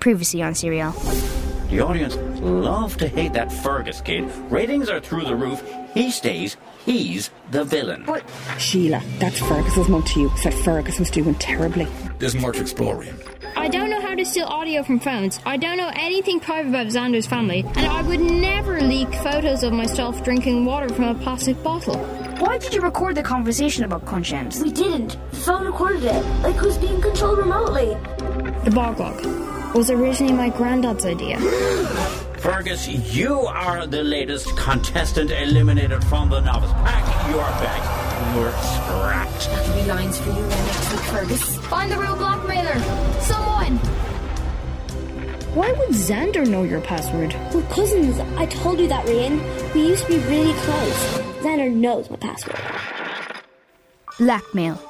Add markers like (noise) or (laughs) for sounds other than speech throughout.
Previously on Serial. The audience love to hate that Fergus kid. Ratings are through the roof. He stays. He's the villain. But Sheila, that's Fergus's mum to you. Said Fergus was doing terribly. There's more to explore, Ian. I don't know how to steal audio from phones. I don't know anything private about Xander's family, and I would never leak photos of myself drinking water from a plastic bottle. why did you record the conversation about conscience? We didn't. The phone recorded it, like who's being controlled remotely. The boglog was originally my granddad's idea. Fergus, you are the latest contestant eliminated from the novice. Pack You are back. You're scrapped. That'll be lines for you next week, Fergus. Find the real blackmailer! Someone! Why would Xander know your password? We're cousins. I told you that, Rian. We used to be really close. Xander knows my password. Blackmail,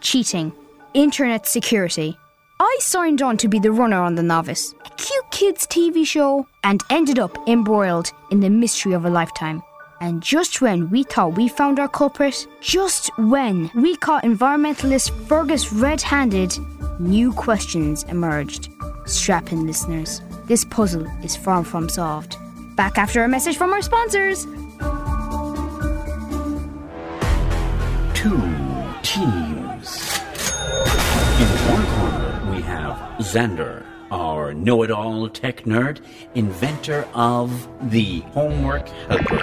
cheating, internet security. I signed on to be the runner on The Novice, a cute kids TV show, and ended up embroiled in the mystery of a lifetime. And just when we thought we found our culprit, just when we caught environmentalist Fergus red handed, new questions emerged. Strap in, listeners. This puzzle is far from solved. Back after a message from our sponsors. Two teams. In one corner, we have Xander, our know it all tech nerd, inventor of the homework helper.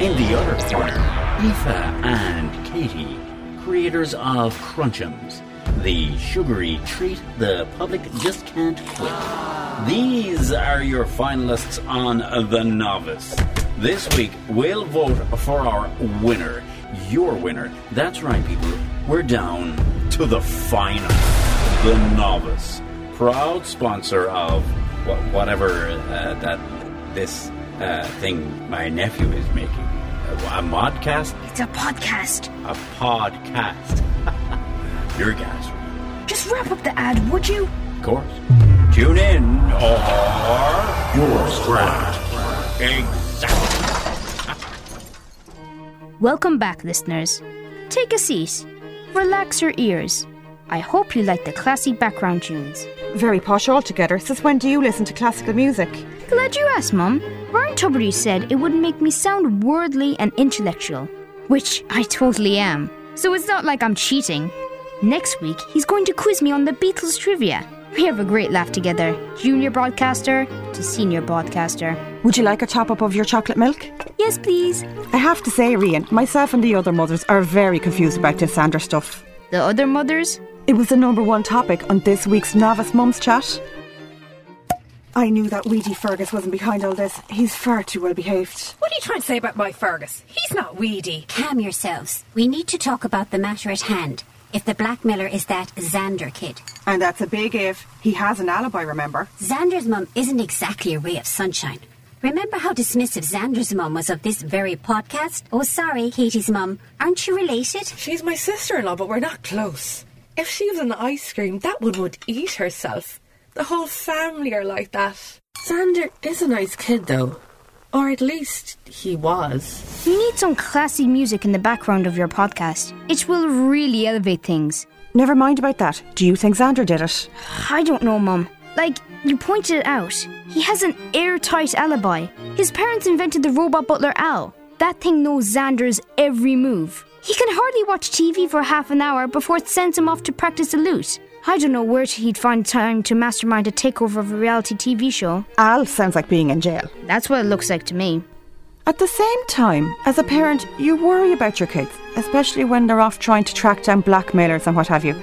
In the other corner, Aoife and Katie, creators of Crunchums, the sugary treat the public just can't quit. These are your finalists on The Novice. This week, we'll vote for our winner. Your winner. That's right, people. We're down to the final. The Novice. Proud sponsor of wha- whatever uh, that this uh, thing my nephew is making. A, a modcast? It's a podcast. A podcast. (laughs) Your gas. Just wrap up the ad, would you? Of course. Tune in or you're scrapped. Exactly. (laughs) Welcome back, listeners. Take a seat. Relax your ears. I hope you like the classy background tunes. Very posh altogether. Since when do you listen to classical music? Glad you asked, Mum. Ryan Tubridy said it would make me sound worldly and intellectual, which I totally am. So it's not like I'm cheating. Next week, he's going to quiz me on the Beatles trivia. We have a great laugh together, junior broadcaster to senior broadcaster. Would you like a top up of your chocolate milk? Yes, please. I have to say, Rian, myself and the other mothers are very confused about this Xander stuff. The other mothers? It was the number one topic on this week's Novice Mums chat. I knew that Weedy Fergus wasn't behind all this. He's far too well behaved. What are you trying to say about my Fergus? He's not weedy. Calm yourselves. We need to talk about the matter at hand. If the blackmailer is that Xander kid. And that's a big if. He has an alibi, remember? Xander's mum isn't exactly a ray of sunshine. Remember how dismissive Xander's mum was of this very podcast? Oh, sorry, Katie's mum. Aren't you related? She's my sister in law, but we're not close. If she was an ice cream, that one would eat herself. The whole family are like that. Xander is a nice kid, though. Or at least he was. You need some classy music in the background of your podcast. It will really elevate things. Never mind about that. Do you think Xander did it? I don't know, Mum. Like, you pointed it out. He has an airtight alibi. His parents invented the robot butler Al. That thing knows Xander's every move. He can hardly watch TV for half an hour before it sends him off to practice the lute. I don't know where he'd find time to mastermind a takeover of a reality TV show. Al sounds like being in jail. That's what it looks like to me. At the same time, as a parent, you worry about your kids, especially when they're off trying to track down blackmailers and what have you.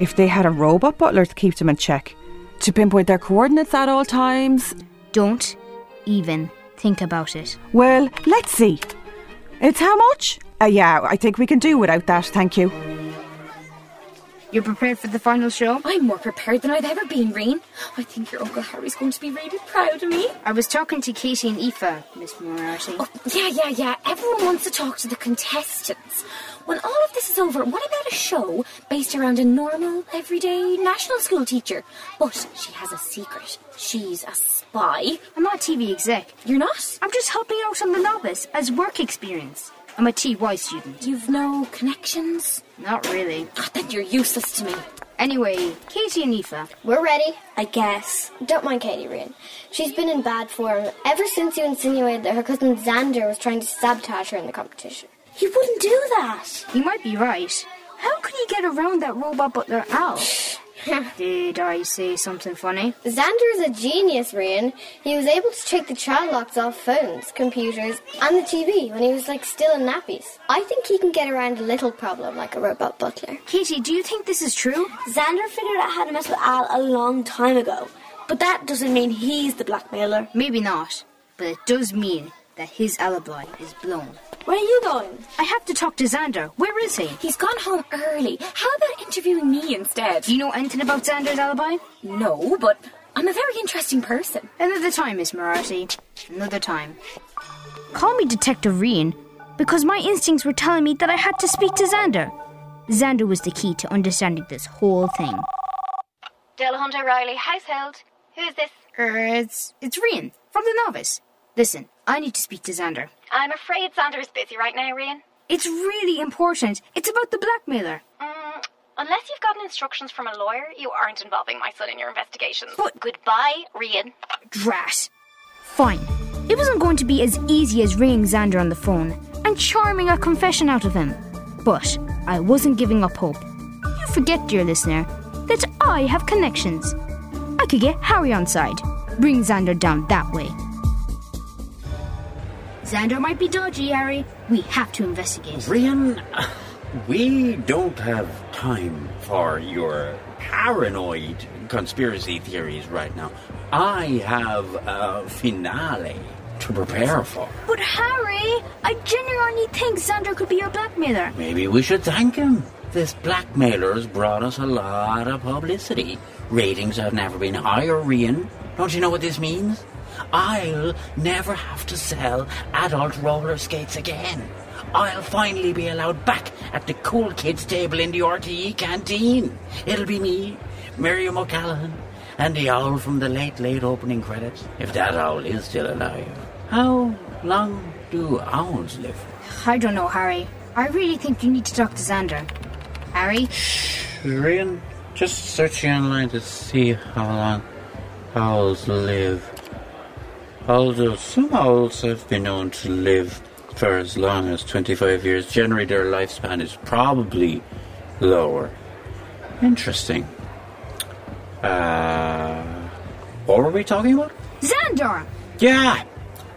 If they had a robot butler to keep them in check, to pinpoint their coordinates at all times, Don't even think about it. well, let's see. It's how much? Uh, yeah, I think we can do without that, thank you. You're prepared for the final show? I'm more prepared than I've ever been, Reen. I think your Uncle Harry's going to be really proud of me. I was talking to Katie and Aoife, Miss Moriarty. Oh, yeah, yeah, yeah. Everyone wants to talk to the contestants. When all of this is over, what about a show based around a normal, everyday national school teacher? But she has a secret. She's a spy. I'm not a TV exec. You're not? I'm just helping out on the novice as work experience. I'm a TY student. You've no connections? Not really. Oh, then you're useless to me. Anyway, Katie and Aoife. We're ready, I guess. Don't mind Katie Ryan. She's been in bad form ever since you insinuated that her cousin Xander was trying to sabotage her in the competition. He wouldn't do that. You might be right. How could he get around that robot butler Al? (laughs) Did I say something funny? Xander is a genius, Ryan. He was able to take the child locks off phones, computers, and the TV when he was like still in nappies. I think he can get around a little problem like a robot butler. Katie, do you think this is true? Xander figured out how to mess with Al a long time ago. But that doesn't mean he's the blackmailer. Maybe not, but it does mean that his alibi is blown. Where are you going? I have to talk to Xander. Where is he? He's gone home early. How about interviewing me instead? Do you know anything about Xander's alibi? No, but I'm a very interesting person. Another time, Miss Moriarty. Another time. Call me Detective Reen because my instincts were telling me that I had to speak to Xander. Xander was the key to understanding this whole thing. Delahunty Riley, household. Who's this? Er, it's it's Reen from the novice. Listen, I need to speak to Xander. I'm afraid Xander is busy right now, Rian. It's really important. It's about the blackmailer. Mm, unless you've gotten instructions from a lawyer, you aren't involving my son in your investigations. But- Goodbye, Rian. Drat. Fine. It wasn't going to be as easy as ringing Xander on the phone and charming a confession out of him. But I wasn't giving up hope. You forget, dear listener, that I have connections. I could get Harry on side. Bring Xander down that way. Xander might be dodgy, Harry. We have to investigate. Rian, (sighs) we don't have time for your paranoid conspiracy theories right now. I have a finale to prepare for. But Harry, I genuinely think Xander could be your blackmailer. Maybe we should thank him. This blackmailer's brought us a lot of publicity. Ratings have never been higher, Rian. Don't you know what this means? I'll never have to sell adult roller skates again. I'll finally be allowed back at the cool kids table in the RTE canteen. It'll be me, Miriam O'Callaghan, and the owl from the late, late opening credits. If that owl is still alive. How long do owls live? I don't know, Harry. I really think you need to talk to Xander. Harry? Shh, Rian, just searching online to see how long owls live. Although some owls have been known to live for as long as 25 years, generally their lifespan is probably lower. Interesting. Uh, what were we talking about? Xander! Yeah,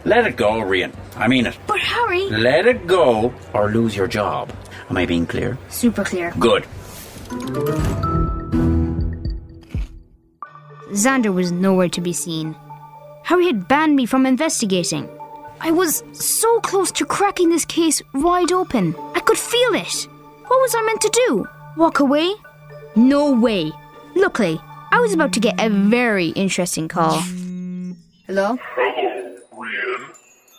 let it go, Rian. I mean it. But Harry! Let it go or lose your job. Am I being clear? Super clear. Good. Xander was nowhere to be seen. Harry had banned me from investigating. I was so close to cracking this case wide open. I could feel it. What was I meant to do? Walk away? No way. Luckily, I was about to get a very interesting call. Hello? Hello, Rian.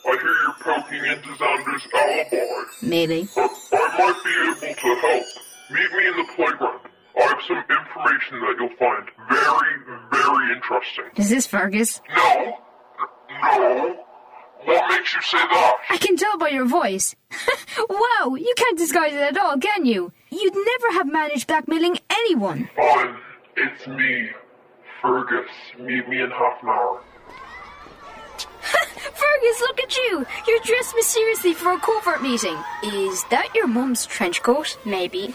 I hear you're poking into Xander's alibi. Maybe. But I might be able to help. Meet me in the playground. I have some information that you'll find very, very interesting. Is this Fergus? No. No. What makes you say that? I can tell by your voice. (laughs) wow, you can't disguise it at all, can you? You'd never have managed blackmailing anyone. Fine. It's me, Fergus. Meet me in half an hour. (laughs) Fergus, look at you! You're dressed mysteriously for a covert meeting. Is that your mum's trench coat? Maybe.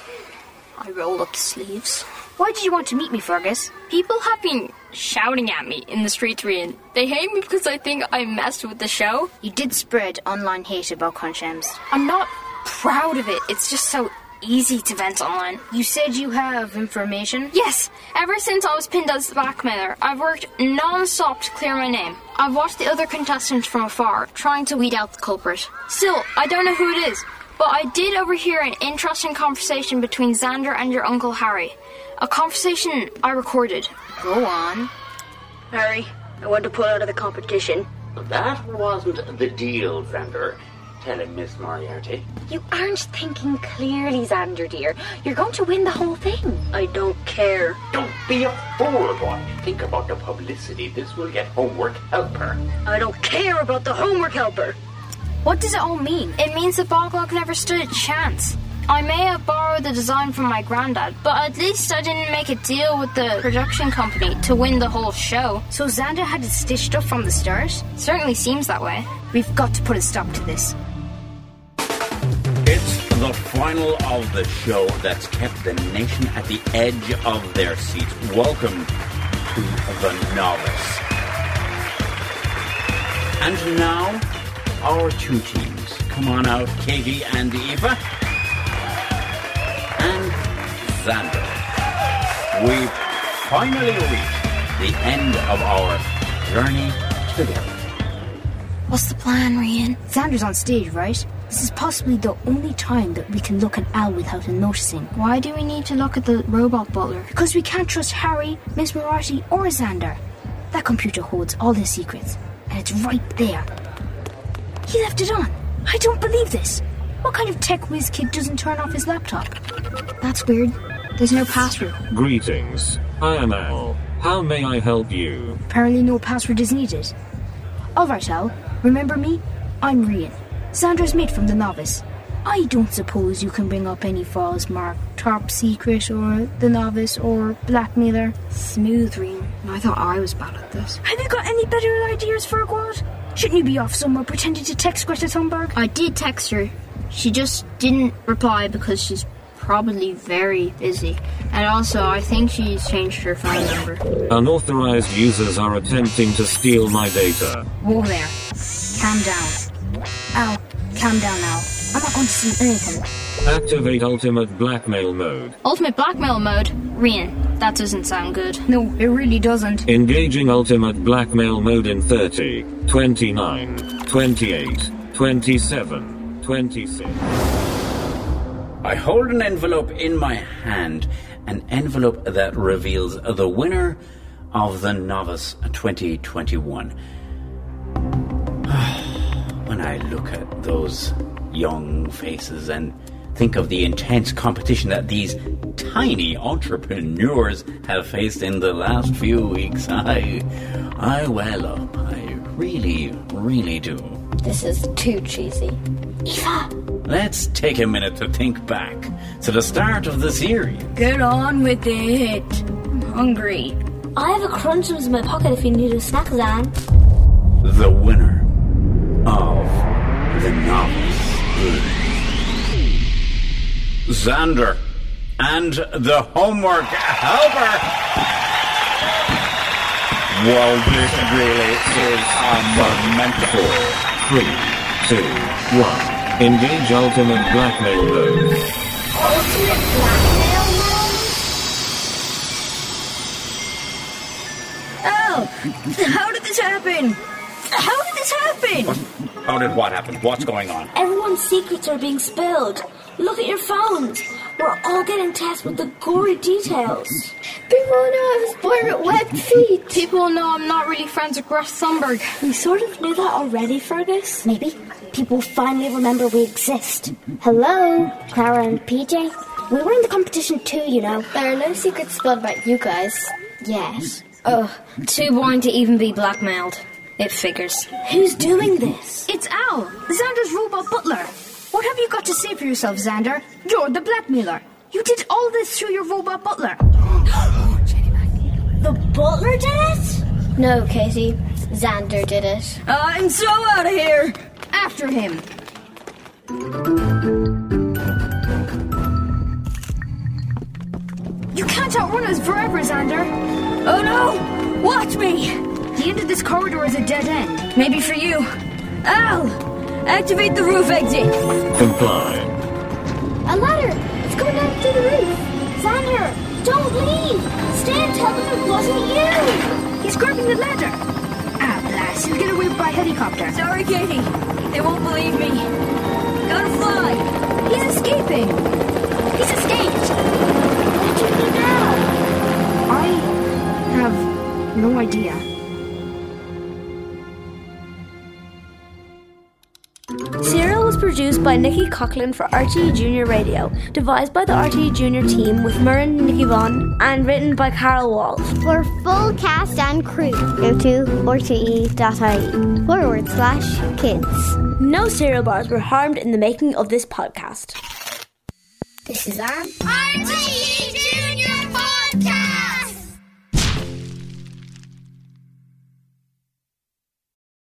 I rolled up the sleeves. Why did you want to meet me, Fergus? People have been shouting at me in the streets, Rian. They hate me because I think I messed with the show. You did spread online hate about Conshems. I'm not proud of it. It's just so easy to vent online. You said you have information? Yes, ever since I was pinned as the blackmailer, I've worked non-stop to clear my name. I've watched the other contestants from afar, trying to weed out the culprit. Still, I don't know who it is, but I did overhear an interesting conversation between Xander and your Uncle Harry. A conversation I recorded. Go on. Harry, I want to pull out of the competition. That wasn't the deal, Xander. Tell him, Miss Moriarty. You aren't thinking clearly, Xander, dear. You're going to win the whole thing. I don't care. Don't be a fool, boy. Think about the publicity this will get homework helper. I don't care about the homework helper. What does it all mean? It means the Boglog never stood a chance. I may have borrowed the design from my granddad, but at least I didn't make a deal with the production company to win the whole show. So Xander had it stitched up from the start? Certainly seems that way. We've got to put a stop to this. It's the final of the show that's kept the nation at the edge of their seats. Welcome to The Novice. And now, our two teams. Come on out, Katie and Aoife. And Xander. We've finally reached the end of our journey together. What's the plan, Rian? Xander's on stage, right? This is possibly the only time that we can look at Al without him noticing. Why do we need to look at the robot butler? Because we can't trust Harry, Miss Moriarty, or Xander. That computer holds all his secrets, and it's right there. He left it on. I don't believe this. What kind of tech whiz kid doesn't turn off his laptop? That's weird. There's no password. Greetings. I am Al. How may I help you? Apparently, no password is needed. All right, Al. Remember me? I'm Rian, Xander's mate from the novice. I don't suppose you can bring up any files marked top secret or the novice or blackmailer. Smooth, Rian. I thought I was bad at this. Have you got any better ideas for a quad? Shouldn't you be off somewhere pretending to text Greta Thunberg? I did text her. She just didn't reply because she's probably very busy. And also, I think she's changed her phone number. Unauthorized users are attempting to steal my data. Whoa there. Calm down. Al, calm down now. I'm not going to see anything. Activate ultimate blackmail mode. Ultimate blackmail mode? Rian, that doesn't sound good. No, it really doesn't. Engaging ultimate blackmail mode in 30, 29, 28, 27, 26. I hold an envelope in my hand, an envelope that reveals the winner of the Novice 2021. (sighs) when I look at those young faces and think of the intense competition that these tiny entrepreneurs have faced in the last few weeks, I, I well up. I really, really do. This is too cheesy. Aoife! Let's take a minute to think back to the start of the series. Get on with it. I'm hungry. I have a crunchums in my pocket if you need a snack, Zan. The winner of the novice. Xander and the homework helper. Well, this really is a momentous. Three, two, one. Engage ultimate blackmail mode. Ultimate oh, blackmail mode? Al! How did this happen? How did this happen? How did what happen? What's going on? Everyone's secrets are being spilled. Look at your phones. We're all getting tested with the gory details. People know I was born with webbed feet. People know I'm not really friends with Greta Thunberg. We sort of knew that already, Fergus. Maybe people finally remember we exist. Hello, Clara and PJ. We were in the competition too, you know. There are no secrets spilled about you guys. Yes. Ugh, too boring to even be blackmailed. It figures. Who's doing this? It's Al, Xander's robot butler. What have you got to say for yourself, Xander? You're the blackmailer. You did all this through your robot butler. (gasps) The butler did it? No, Katie. Xander did it. I'm so out of here. After him. You can't outrun us forever, Xander. Oh no! Watch me! The end of this corridor is a dead end. Maybe for you. Al! Activate the roof exit. Comply. A ladder! It's coming down through the roof. Xander, don't leave. Stay and tell them it wasn't you. He's grabbing the ladder. Ah, blast. He'll get away by helicopter. Sorry, Katie. They won't believe me. Gotta fly. He's escaping. He's escaped. What do you do now? I have no idea. Serial was produced by Nikki Coughlin for RTE Junior Radio, devised by the RTE Junior team with Murren and Nikki Vaughan, and written by Carol Walsh. For full cast and crew, go to rte.ie forward slash kids. No cereal bars were harmed in the making of this podcast. This is our RTE!